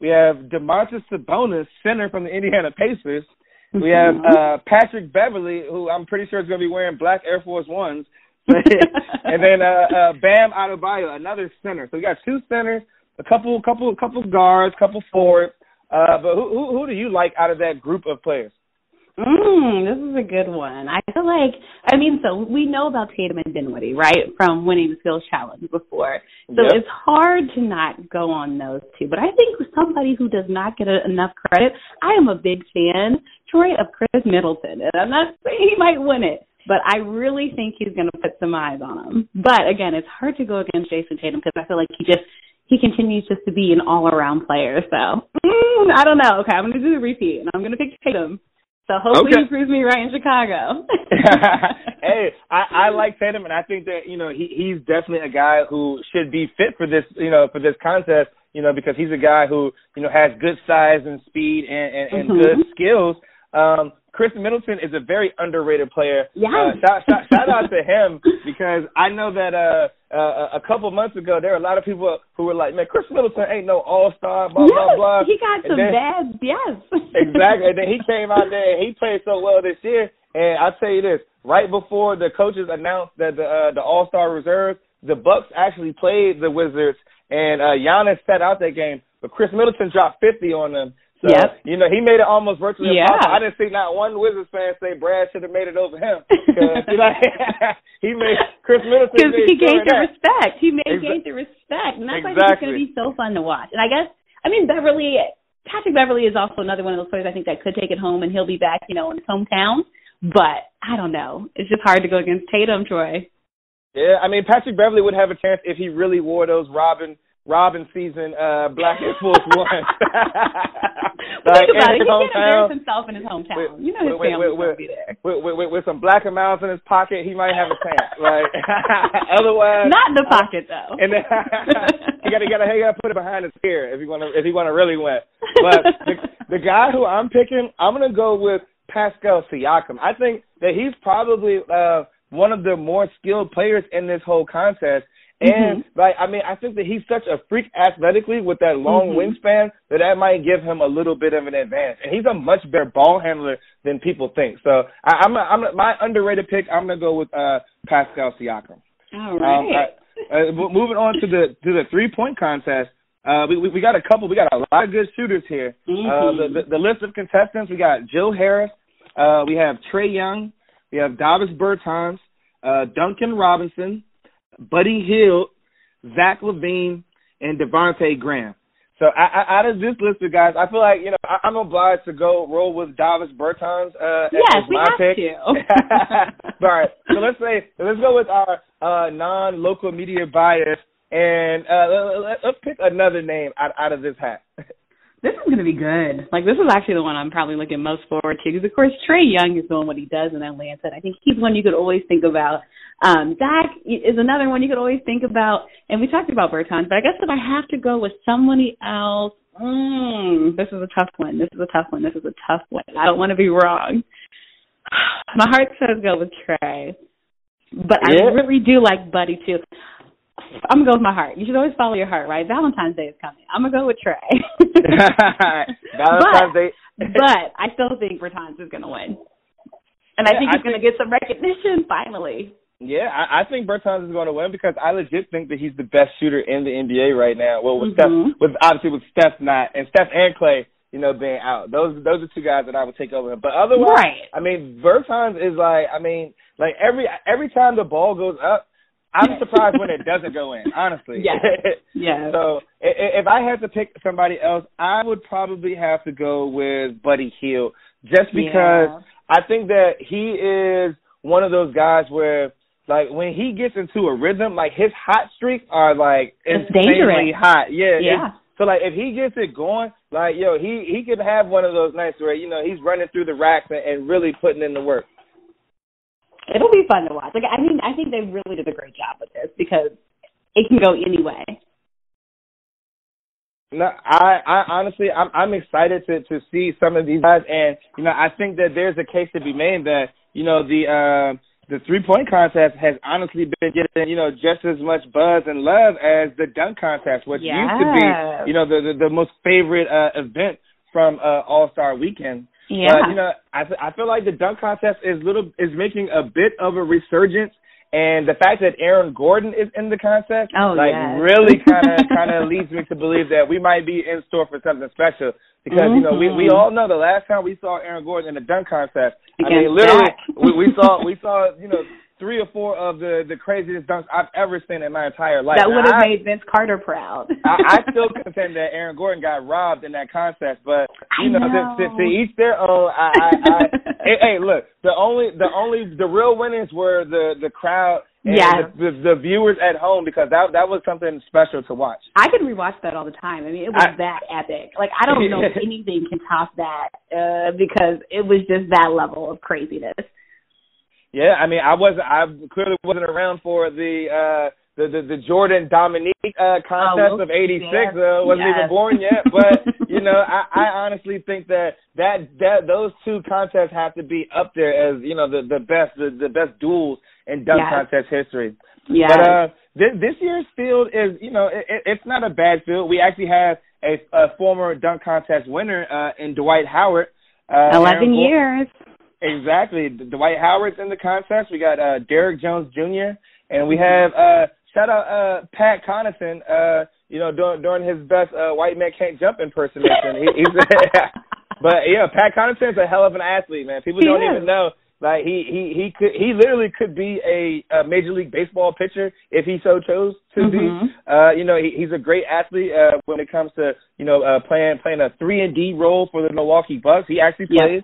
We have Domantas Sabonis, center from the Indiana Pacers. We have uh Patrick Beverley, who I'm pretty sure is going to be wearing black Air Force Ones. [LAUGHS] and then uh, uh Bam Adebayo, another center. So we got two centers, a couple, couple, couple guards, couple forwards. Uh, but who, who who do you like out of that group of players? Mm, this is a good one. I feel like, I mean, so we know about Tatum and Dinwiddie, right, from winning the skills challenge before. So yep. it's hard to not go on those two. But I think somebody who does not get enough credit, I am a big fan, Troy, of Khris Middleton. And I'm not saying he might win it, but I really think he's going to put some eyes on him. But again, it's hard to go against Jayson Tatum because I feel like he just he continues just to be an all around player. So mm, I don't know. Okay, I'm going to do the repeat, and I'm going to pick Tatum. So hopefully okay. he proves me right in Chicago. [LAUGHS] hey, I, I [LAUGHS] like Tatum, and I think that you know he he's definitely a guy who should be fit for this you know for this contest. You know because he's a guy who you know has good size and speed and and, and mm-hmm. good skills. Um, Khris Middleton is a very underrated player. Yeah. Uh, shout, shout, shout out to him [LAUGHS] because I know that uh, uh, a couple months ago there were a lot of people who were like, "Man, Khris Middleton ain't no All Star." Blah yes, blah blah. He got and some then, bad. Yes. [LAUGHS] exactly. And then he came out there and he played so well this year. And I'll tell you this: right before the coaches announced that the uh, the All Star reserves, the Bucks actually played the Wizards, and uh, Giannis sat out that game, but Khris Middleton dropped fifty on them. So, yep. you know, he made it almost virtually yeah. impossible. I didn't see not one Wizards fan say Brad should have made it over him. You know, [LAUGHS] he made Khris Middleton [LAUGHS] because he gained the respect. He made Exa- gained the respect, and that's exactly. why it's going to be so fun to watch. And I guess, I mean, Beverley Patrick Beverley is also another one of those players I think that could take it home, and he'll be back, you know, in his hometown. But I don't know. It's just hard to go against Tatum, Troy. Yeah, I mean Patrick Beverley would have a chance if he really wore those Robin Robin season uh Black Air Force [LAUGHS] One. like, think [LAUGHS] about it. He can't embarrass himself in his hometown. With, you know his with, family with, be there. With, with, with some black amounts in his pocket, he might have a chance. Like [LAUGHS] otherwise, not in the pocket though. And then, he got to got to put it behind his ear if you want to if you want to really win. But the, the guy who I'm picking, I'm gonna go with Pascal Siakam. I think that he's probably uh one of the more skilled players in this whole contest. And mm-hmm. like I mean, I think that he's such a freak athletically with that long mm-hmm. wingspan that that might give him a little bit of an advantage. And he's a much better ball handler than people think. So I, I'm a, I'm a, my underrated pick. I'm gonna go with uh Pascal Siakam. All right. Um, I, uh, moving on to the to the three point contest. Uh, we, we, we got a couple. We got a lot of good shooters here. Mm-hmm. Uh, the, the, the list of contestants. We got Joe Harris. Uh, we have Trae Young. We have Davis Bertans, uh, Duncan Robinson, Buddy Hield, Zach LaVine, and Devonte Graham. So I, I, out of this list of guys, I feel like you know I, am obliged to go roll with Davis Bertans. Uh, yes, we my have pick. to. [LAUGHS] [LAUGHS] All right, so let's say let's go with our uh, non-local media bias, and uh, let, us pick another name out, out of this hat. [LAUGHS] This is going to be good. Like this is actually the one I'm probably looking most forward to because of course Trae Young is doing what he does in Atlanta. I think he's one you could always think about. Um, Zach is another one you could always think about. And we talked about Bertans, but I guess if I have to go with somebody else, mm, this is a tough one. This is a tough one. This is a tough one. I don't want to be wrong. [SIGHS] My heart says go with Trey. but yeah. I really do like Buddy too. I'm gonna go with my heart. You should always follow your heart, right? Valentine's Day is coming. I'm gonna go with Trae. [LAUGHS] Valentine's but, Day. but I still think Bertans is gonna win, and I think he's I gonna get some recognition finally. Yeah, I, I think Bertans is going to win because I legit think that he's the best shooter in the NBA right now. Well, with mm-hmm. Steph, with obviously with Steph not and Steph and Klay, you know, being out. Those those are two guys that I would take over him. But otherwise, right. I mean, Bertans is like, I mean, like every every time the ball goes up, I'm surprised when it doesn't go in, honestly. Yeah. [LAUGHS] yeah. so if I had to pick somebody else, I would probably have to go with Buddy Hield, just because yeah. I think that he is one of those guys where, like, when he gets into a rhythm, like his hot streaks are like it's insanely dangerous. hot. Yeah. Yeah. So like if he gets it going, like yo, he he could have one of those nights where you know he's running through the racks and, and really putting in the work it'll be fun to watch. Like I mean, I think they really did a great job with this because it can go any way. No, I, I honestly, I'm, I'm excited to to see some of these guys, and you know, I think that there's a case to be made that you know the uh, the three point contest has honestly been getting you know just as much buzz and love as the dunk contest, which yes. used to be you know the the, the most favorite uh, event from uh, All Star Weekend. Yeah. But you know, I I feel like the dunk contest is little is making a bit of a resurgence, and the fact that Aaron Gordon is in the contest, oh, like yes. really kind of kind of leads me to believe that we might be in store for something special. Because mm-hmm. you know we we all know the last time we saw Aaron Gordon in the dunk contest, Against I mean literally we, we saw we [LAUGHS] saw you know three or four of the the craziest dunks I've ever seen in my entire life. That would have made Vince Carter proud. I, I [LAUGHS] still contend that Aaron Gordon got robbed in that contest, but you know, know, To, to, each their own. I, I, I [LAUGHS] hey, hey, look, the only the only the real winners were the the crowd. And yes. the, the, the viewers at home because that that was something special to watch. I could rewatch that all the time. I mean, it was I, that epic. Like I don't know if [LAUGHS] anything can top that uh because it was just that level of craziness. Yeah, I mean, I wasn't. I clearly wasn't around for the uh the the, the Jordan Dominique uh contest oh, of '86. yes, uh, wasn't yes. even born yet, but [LAUGHS] you know, I, I honestly think that that that those two contests have to be up there as you know the the best the, the best duels in dunk yes. contest history. Yeah. But uh, this this year's field is you know it, it's not a bad field. We actually have a, a former dunk contest winner uh in Dwight Howard. Uh, Eleven Aaron, years. Exactly. Dwight Howard's in the contest. We got uh Derrick Jones Jr. and we have uh shout out uh Pat Connaughton, uh, you know, during during his best uh white man can't jump impersonation. he, he's [LAUGHS] but yeah, Pat Connaughton's a hell of an athlete, man. People He don't is. even know. Like he he he could he literally could be a, a major league baseball pitcher if he so chose to Mhm. be. Uh, you know, he, he's a great athlete uh, when it comes to you know uh, playing playing a three and D role for the Milwaukee Bucks. He actually Yep. plays.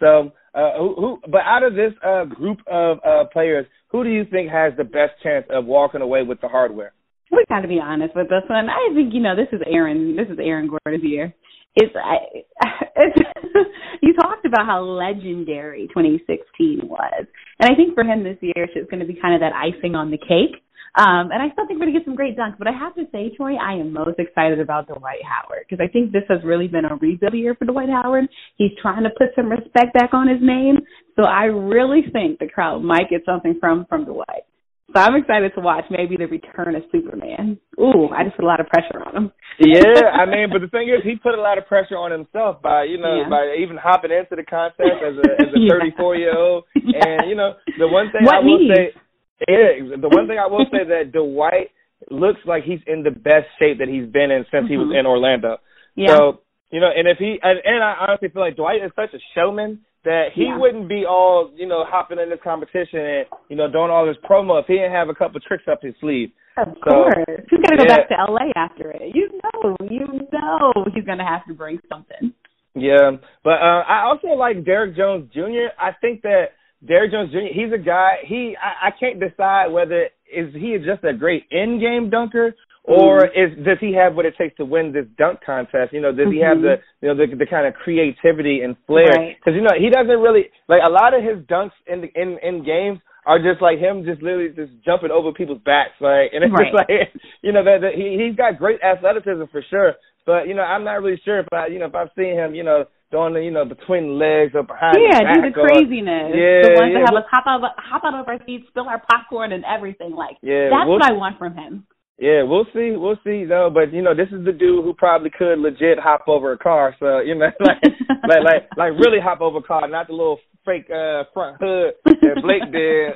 So, uh, who, who, but out of this uh, group of uh, players, who do you think has the best chance of walking away with the hardware? We got to be honest with this one. I think you know this is Aaron. This is Aaron Gordon's year. It's, I, [LAUGHS] it's [LAUGHS] you talked about how legendary 2016 was, and I think for him this year it's going to be kind of that icing on the cake. Um, and I still think we're going to get some great dunks. But I have to say, Troy, I am most excited about Dwight Howard because I think this has really been a rebuild year for Dwight Howard. He's trying to put some respect back on his name. So I really think the crowd might get something from from Dwight. So I'm excited to watch maybe the return of Superman. Ooh, I just put a lot of pressure on him. yeah, [LAUGHS] I mean, but the thing is, he put a lot of pressure on himself by you know yeah. by even hopping into the contest as a as a 34 year old. And you know, the one thing what I will needs? say, yeah, the one thing I will [LAUGHS] say that Dwight looks like he's in the best shape that he's been in since mm-hmm. he was mm-hmm. in Orlando. Yeah. So you know, and if he and, and I honestly feel like Dwight is such a showman that he yeah. wouldn't be all you know hopping in this competition and you know doing all this promo if he didn't have a couple tricks up his sleeve. Of so, course, he's gonna go yeah. back to LA after it. You know, you know, he's gonna have to bring something. Yeah, but uh, I also like Derrick Jones Jr. I think that Derrick Jones Jr. He's a guy. He I, I can't decide whether is he just a great in game dunker or mm-hmm. is does he have what it takes to win this dunk contest? You know, does mm-hmm. he have the you know the the kind of creativity and flair? Because right. you know he doesn't really like a lot of his dunks in the, in in games are just like him just literally just jumping over people's backs like and it's right. just like [LAUGHS] you know that, that he he's got great athleticism for sure but you know I'm not really sure if I you know if I've seen him you know doing the you know between legs or behind yeah the do the craziness yeah the ones yeah. that have us hop out hop out of our seats spill our popcorn and everything like yeah that's we'll, what I want from him yeah, we'll see. We'll see though. But you know, this is the dude who probably could legit hop over a car. So you know, [LAUGHS] like [LAUGHS] like like like really hop over a car, not the little fake uh front hood that Blake did.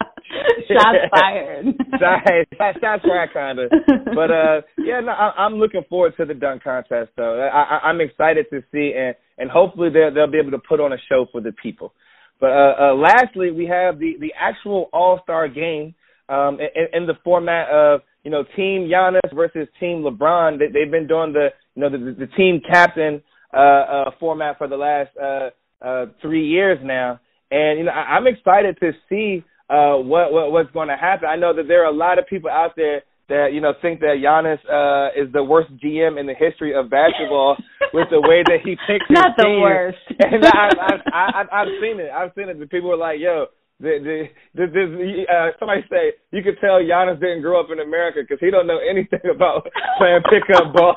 [LAUGHS] [LAUGHS] Shots fired. shots, shots fired, kind of. But uh, [LAUGHS] yeah, no, I, I'm looking forward to the dunk contest though. I, I, I'm excited to see, and and hopefully they'll they'll be able to put on a show for the people. But uh, uh lastly, we have the the actual All Star game um, in, in the format of you know Team Giannis versus Team LeBron. They, they've been doing the you know the, the team captain uh, uh, format for the last uh, uh, three years now, and you know I, I'm excited to see uh, what, what what's going to happen. I know that there are a lot of people out there that you know think that Giannis uh, is the worst GM in the history of basketball [LAUGHS] with the way that he picks. Not the team. worst. [LAUGHS] and I, I, I, I've seen it. I've seen it. The people were like, "Yo, the, the, the, the, uh, somebody say you could tell Giannis didn't grow up in America because he don't know anything [LAUGHS] about playing pickup ball.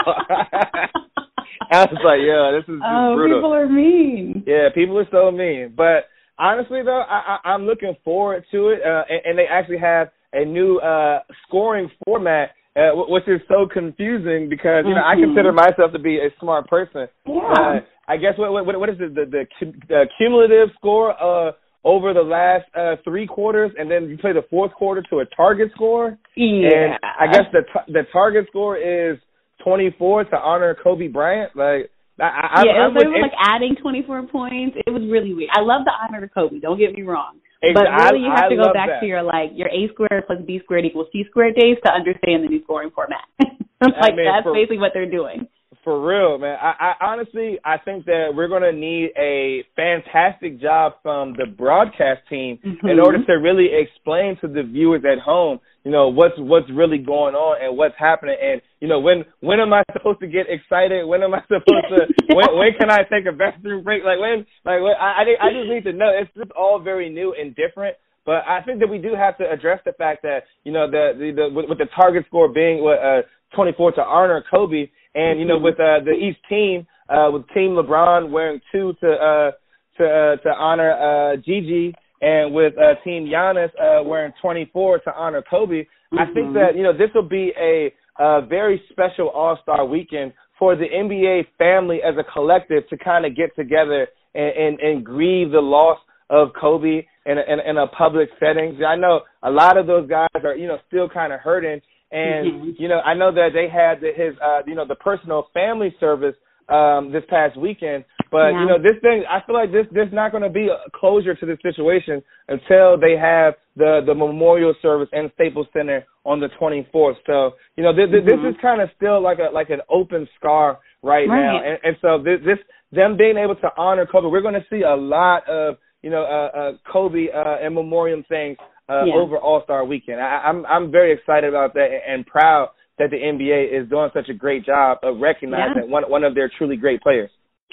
I was like, yeah, this is oh, brutal. people are mean. Yeah, people are so mean. But honestly, though, I, I, I'm looking forward to it, uh, and, and they actually have a new uh scoring format uh, which is so confusing because you know mm-hmm. I consider myself to be a smart person. Yeah. Uh, I guess what what what is it the the, the cumulative score uh over the last uh, three quarters, and then you play the fourth quarter to a target score. Yeah. And I guess the t- the target score is 24 to honor Kobe Bryant. Like, I, I, yeah, I, it was, like adding 24 points. It was really weird. I love the honor to Kobe. Don't get me wrong. Exactly. But really, you have I, to go back that. to your like your a squared plus b squared equals c squared days to understand the new scoring format. [LAUGHS] like mean, that's for, basically what they're doing. For real, man. I, I honestly, I think that we're going to need a fantastic job from the broadcast team mm-hmm. in order to really explain to the viewers at home, you know, what's what's really going on and what's happening, and you know, when when am I supposed to get excited? When am I [LAUGHS] supposed to? when when can I take a bathroom break? Like when? Like when, I I, just need to know. It's just all very new and different. But I think that we do have to address the fact that you know the the, the with, with the target score being what uh 24 to honor Kobe, and you know with uh, the East team uh with Team LeBron wearing two to uh to uh, to honor uh Gigi, and with uh Team Giannis uh wearing 24 to honor Kobe. Mm-hmm. I think that you know this will be a a very special All Star weekend for the NBA family as a collective to kind of get together and, and, and grieve the loss of Kobe in a, in, in a public setting. I know a lot of those guys are, you know, still kind of hurting. And, mm-hmm. [LAUGHS] you know, I know that they had the, his, uh, you know, the personal family service, um, this past weekend. But, Yeah. you know, this thing, I feel like this, there's not going to be a closure to this situation until they have the, the memorial service in Staples Center on the 24th. So, you know, th- th- Mhm. this is kind of still like a, like an open scar right, Right. now. And, and so this, this, them being able to honor Kobe, we're going to see a lot of, you know, uh, uh, Kobe uh, and memoriam things uh, Yeah. over All Star Weekend. I, I'm I'm very excited about that and, proud that the NBA is doing such a great job of recognizing one one of their truly great players.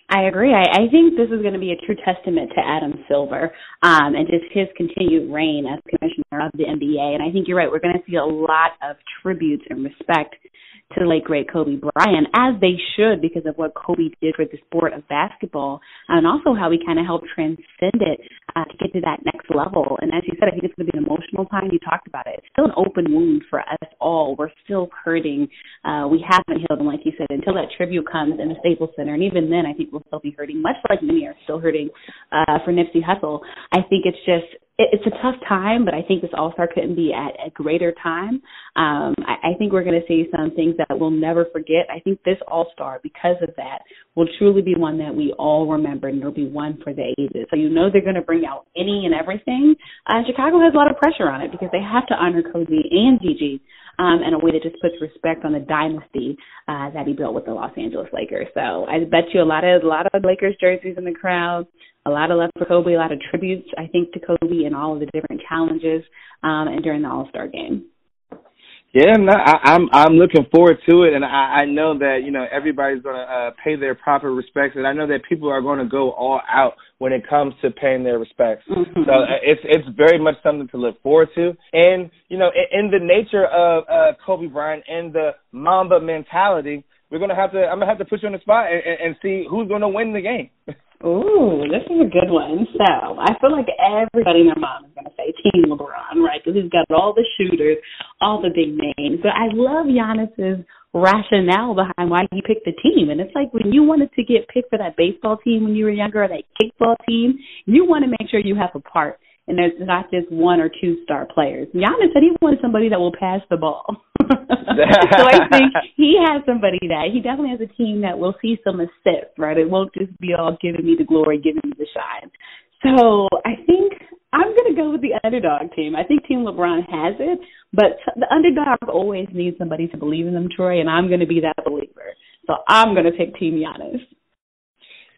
I agree. I, I think this is going to be a true testament to Adam Silver um, and just his continued reign as commissioner of the NBA. And I think you're right. We're going to see a lot of tributes and respect to the late great Kobe Bryant, as they should, because of what Kobe did for the sport of basketball, and also how he kind of helped transcend it uh, to get to that next level. And as you said, I think it's going to be an emotional time. You talked about it. It's still an open wound for us all. We're still hurting. Uh, we haven't healed, and like you said, until that tribute comes in the Staples Center, and even then, I think we'll still be hurting, much like many are still hurting uh, for Nipsey Hussle. I think it's just it's a tough time, but I think this All Star couldn't be at a greater time. Um, I, I think we're going to see some things that we'll never forget. I think this All Star, because of that, will truly be one that we all remember, and it'll be one for the ages. So you know they're going to bring out any and everything. Uh, Chicago has a lot of pressure on it because they have to honor Kobe and Gigi um, in a way that just puts respect on the dynasty uh, that he built with the Los Angeles Lakers. So I bet you a lot of a lot of Lakers jerseys in the crowd a lot of love for Kobe, a lot of tributes, I think, to Kobe and all of the different challenges um, and during the All Star game. Yeah, no, I, I'm I'm looking forward to it, and I, I know that you know everybody's going to uh, pay their proper respects, and I know that people are going to go all out when it comes to paying their respects. Mm-hmm. So uh, it's it's very much something to look forward to, and you know, in, in the nature of uh, Kobe Bryant and the Mamba mentality, we're gonna have to I'm gonna have to put you on the spot and, and, and see who's gonna win the game. [LAUGHS] Ooh, this is a good one. So I feel like everybody and their mom is going to say Team LeBron, right? Because he's got all the shooters, all the big names. But I love Giannis's rationale behind why he picked the team. And it's like when you wanted to get picked for that baseball team when you were younger or that kickball team, you want to make sure you have a part and there's not just one or two star players. Giannis said he wanted somebody that will pass the ball. [LAUGHS] so I think [LAUGHS] he has somebody that he definitely has a team that will see some assists, right? It won't just be all giving me the glory, giving me the shine. So I think I'm going to go with the underdog team. I think Team LeBron has it, but the underdog always needs somebody to believe in them, Troy, and I'm going to be that believer. So I'm going to pick Team Giannis.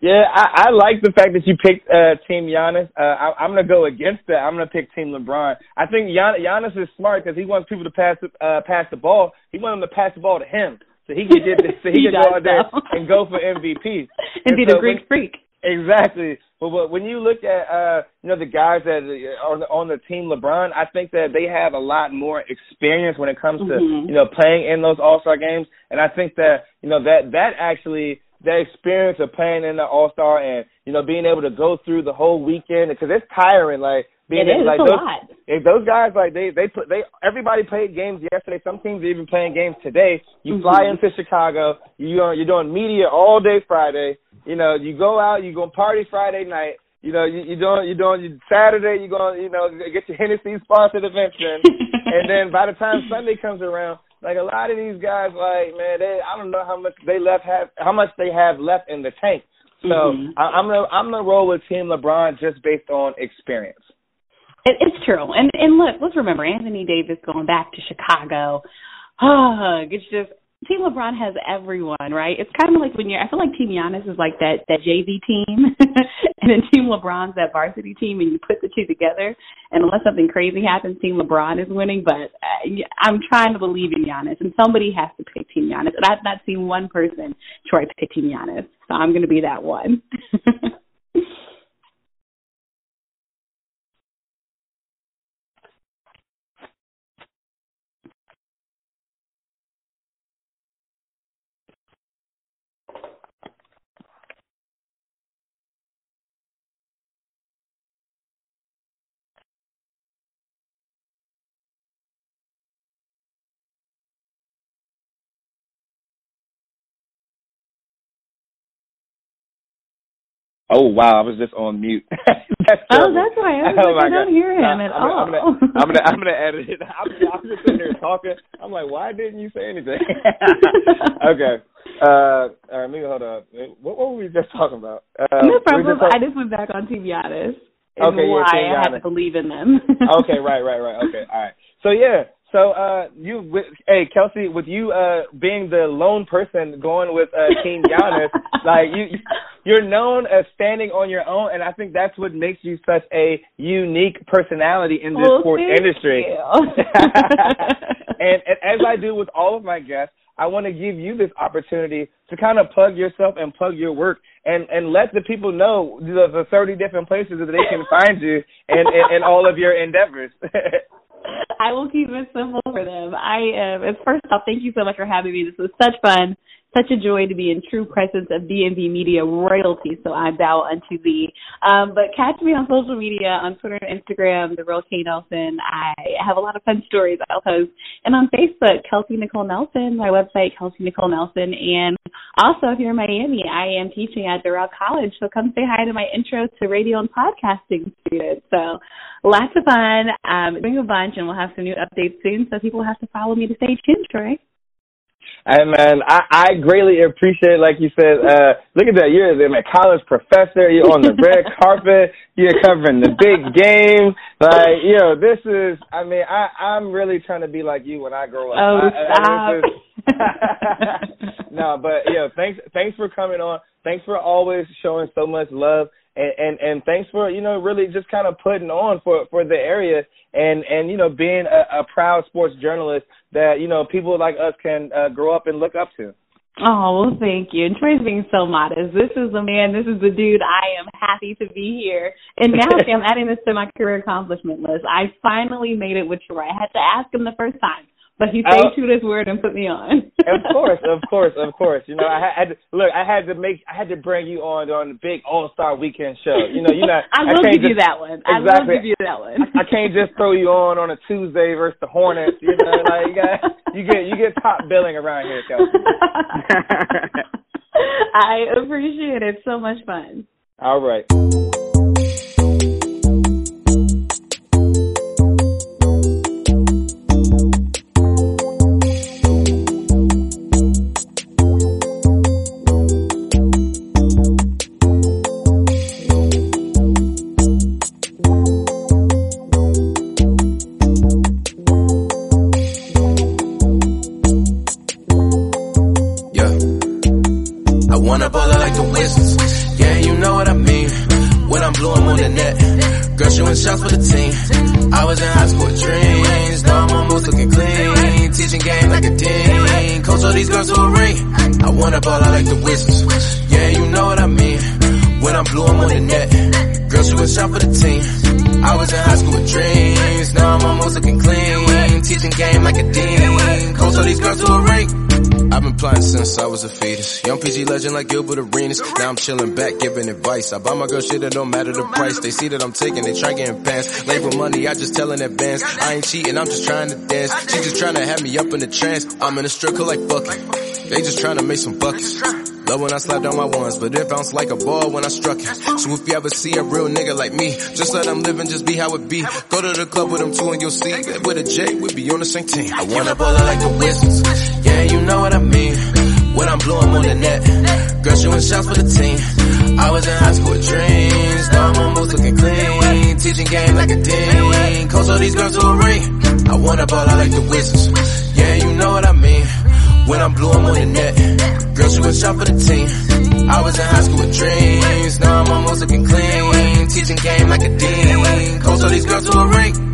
Yeah, I, I like the fact that you picked uh, Team Giannis. Uh, I, I'm going to go against that. I'm going to pick Team LeBron. I think Gian, Giannis is smart because he wants people to pass uh, pass the ball. He wants them to pass the ball to him, so he can get this, so [LAUGHS] he, he can go out there and go for MVP [LAUGHS] and, and be so the Greek when, freak. Exactly. But, but when you look at uh, you know the guys that are on the, on the team LeBron, I think that they have a lot more experience when it comes to mm-hmm. you know playing in those All Star games, and I think that you know that that actually that experience of playing in the All Star and you know being able to go through the whole weekend because it's tiring. Like being it is, like those, a lot. If those guys like they they put they everybody played games yesterday. Some teams are even playing games today. You mm-hmm. fly into Chicago. You are you're doing media all day Friday. You know you go out. You go party Friday night. You know, you, you're doing, you're doing, you, Saturday, you're going, you know, get your Hennessy sponsored event in. [LAUGHS] and then by the time Sunday comes around, like a lot of these guys, like man, they I don't know how much they left have how much they have left in the tank. So mm-hmm. I, I'm gonna I'm gonna roll with Team LeBron just based on experience. It, it's true, and and look, let's remember Anthony Davis going back to Chicago. Ugh, it's just Team LeBron has everyone, right? It's kind of like when you're. I feel like Team Giannis is like that that JV team, [LAUGHS] and then Team LeBron's that varsity team, and you put the two together. And unless something crazy happens, Team LeBron is winning. But uh, I'm trying to believe in Giannis, and somebody has to pick Team Giannis. And I've not seen one person try to pick Team Giannis, so I'm going to be that one. [LAUGHS] Oh wow, I was just on mute. [LAUGHS] that's oh, that's why I, [LAUGHS] oh, like, I don't hear him at I'm, all. I'm gonna, I'm gonna, I'm gonna edit it. [LAUGHS] I'm, I'm just sitting here talking. I'm like, why didn't you say anything? okay. Uh, all right, maybe hold up. What, what were we just talking about? Uh, no problem. Just I just went back on Giannis. Okay, why yeah, I had to believe in them. okay, right, right, right. Okay, all right. So yeah, so uh you with hey Kelsey, with you uh being the lone person going with uh Team [LAUGHS] Giannis, like you you're known as standing on your own and I think that's what makes you such a unique personality in this well, sports industry. [LAUGHS] and, and as I do with all of my guests, I want to give you this opportunity to kind of plug yourself and plug your work and and let the people know the, the 30 different places that they can find you and and all of your endeavors. [LAUGHS] I will keep it simple for them. I am. First off, thank you so much for having me. This was such fun. Such a joy to be in true presence of DMV media royalty, so I bow unto thee. Um, but catch me on social media, on Twitter and Instagram, The Real K Nelson. I have a lot of fun stories I'll post. And on Facebook, Kelsey Nicole Nelson, my website, Kelsey Nicole Nelson. And also, if you're in Miami, I am teaching at Doral College, so come say hi to my intro to radio and podcasting students. So lots of fun. Um, bring a bunch, and we'll have some new updates soon, so people have to follow me to stay tuned, Troy. Hey man, I, I greatly appreciate, like you said, uh, look at that. You're a college professor. You're on the red [LAUGHS] carpet. You're covering the big game. Like, you know, this is, I mean, I, I'm really trying to be like you when I grow up. Oh, I, stop. I, [LAUGHS] no, but, you know, thanks, thanks for coming on. Thanks for always showing so much love. And, and and thanks for you know really just kind of putting on for for the area and and you know being a, a proud sports journalist that you know people like us can uh, grow up and look up to. Oh well, thank you. And Troy's being so modest. This is the man. This is the dude. I am happy to be here. And now see, I'm [LAUGHS] adding this to my career accomplishment list. I finally made it with Troy. I had to ask him the first time. But he uh, stayed oh. true to his word and put me on. [LAUGHS] of course, of [LAUGHS] course, of course. You know, I had to, look. I had to make. I had to bring you on on the big All Star Weekend show. You know, you know. [LAUGHS] I will give just, you that one. Exactly. I will give you that one. I, I can't just throw you on on a Tuesday versus the Hornets. You know, like you got you get you get top billing around here, Kelsey. I appreciate it. So much fun. All right. Shots for the team. I was in high school dreams. Now I'm almost looking clean. Teaching game like a dean. Coach all these girls to a ring. I wanna ball out like the Wizards. Yeah, you know what I mean. When I'm blue, I'm on the net. Girl, she was shot for the team. I was in high school with dreams. Now I'm almost looking clean. Teaching game like a dean. Coach all these girls to a ring. I've been plotting since I was a fetus. Young PG legend like Gilbert Arenas. Now I'm chilling back, giving advice. I buy my girl shit, it don't matter the price. They see that I'm taking, they try getting pants. Label money, I just tell in advance. I ain't cheating, I'm just trying to dance. She just trying to have me up in the trance. I'm in a strip like fuck it. They just trying to make some buckets. Love when I slap down my ones, but it bounced like a ball when I struck it. So if you ever see a real nigga like me, just let them live and just be how it be. Go to the club with them two and you'll see. With a J, we be on the same team. I wanna ball like the Wizards. Yeah, you know what I mean. When I'm blowing on the net. Girl shooting shots for the team. I was in high school with dreams. Now I'm almost looking clean. Teaching game like a dean. Coach all these girls to a ring. I wanna ball out like the Wizards. Yeah, you know what I mean. When I'm blue, I'm on the net. Girl, she was shot for the team. I was in high school with dreams. Now I'm almost looking clean. Teaching game like a dean. Coach all these girls to a ring.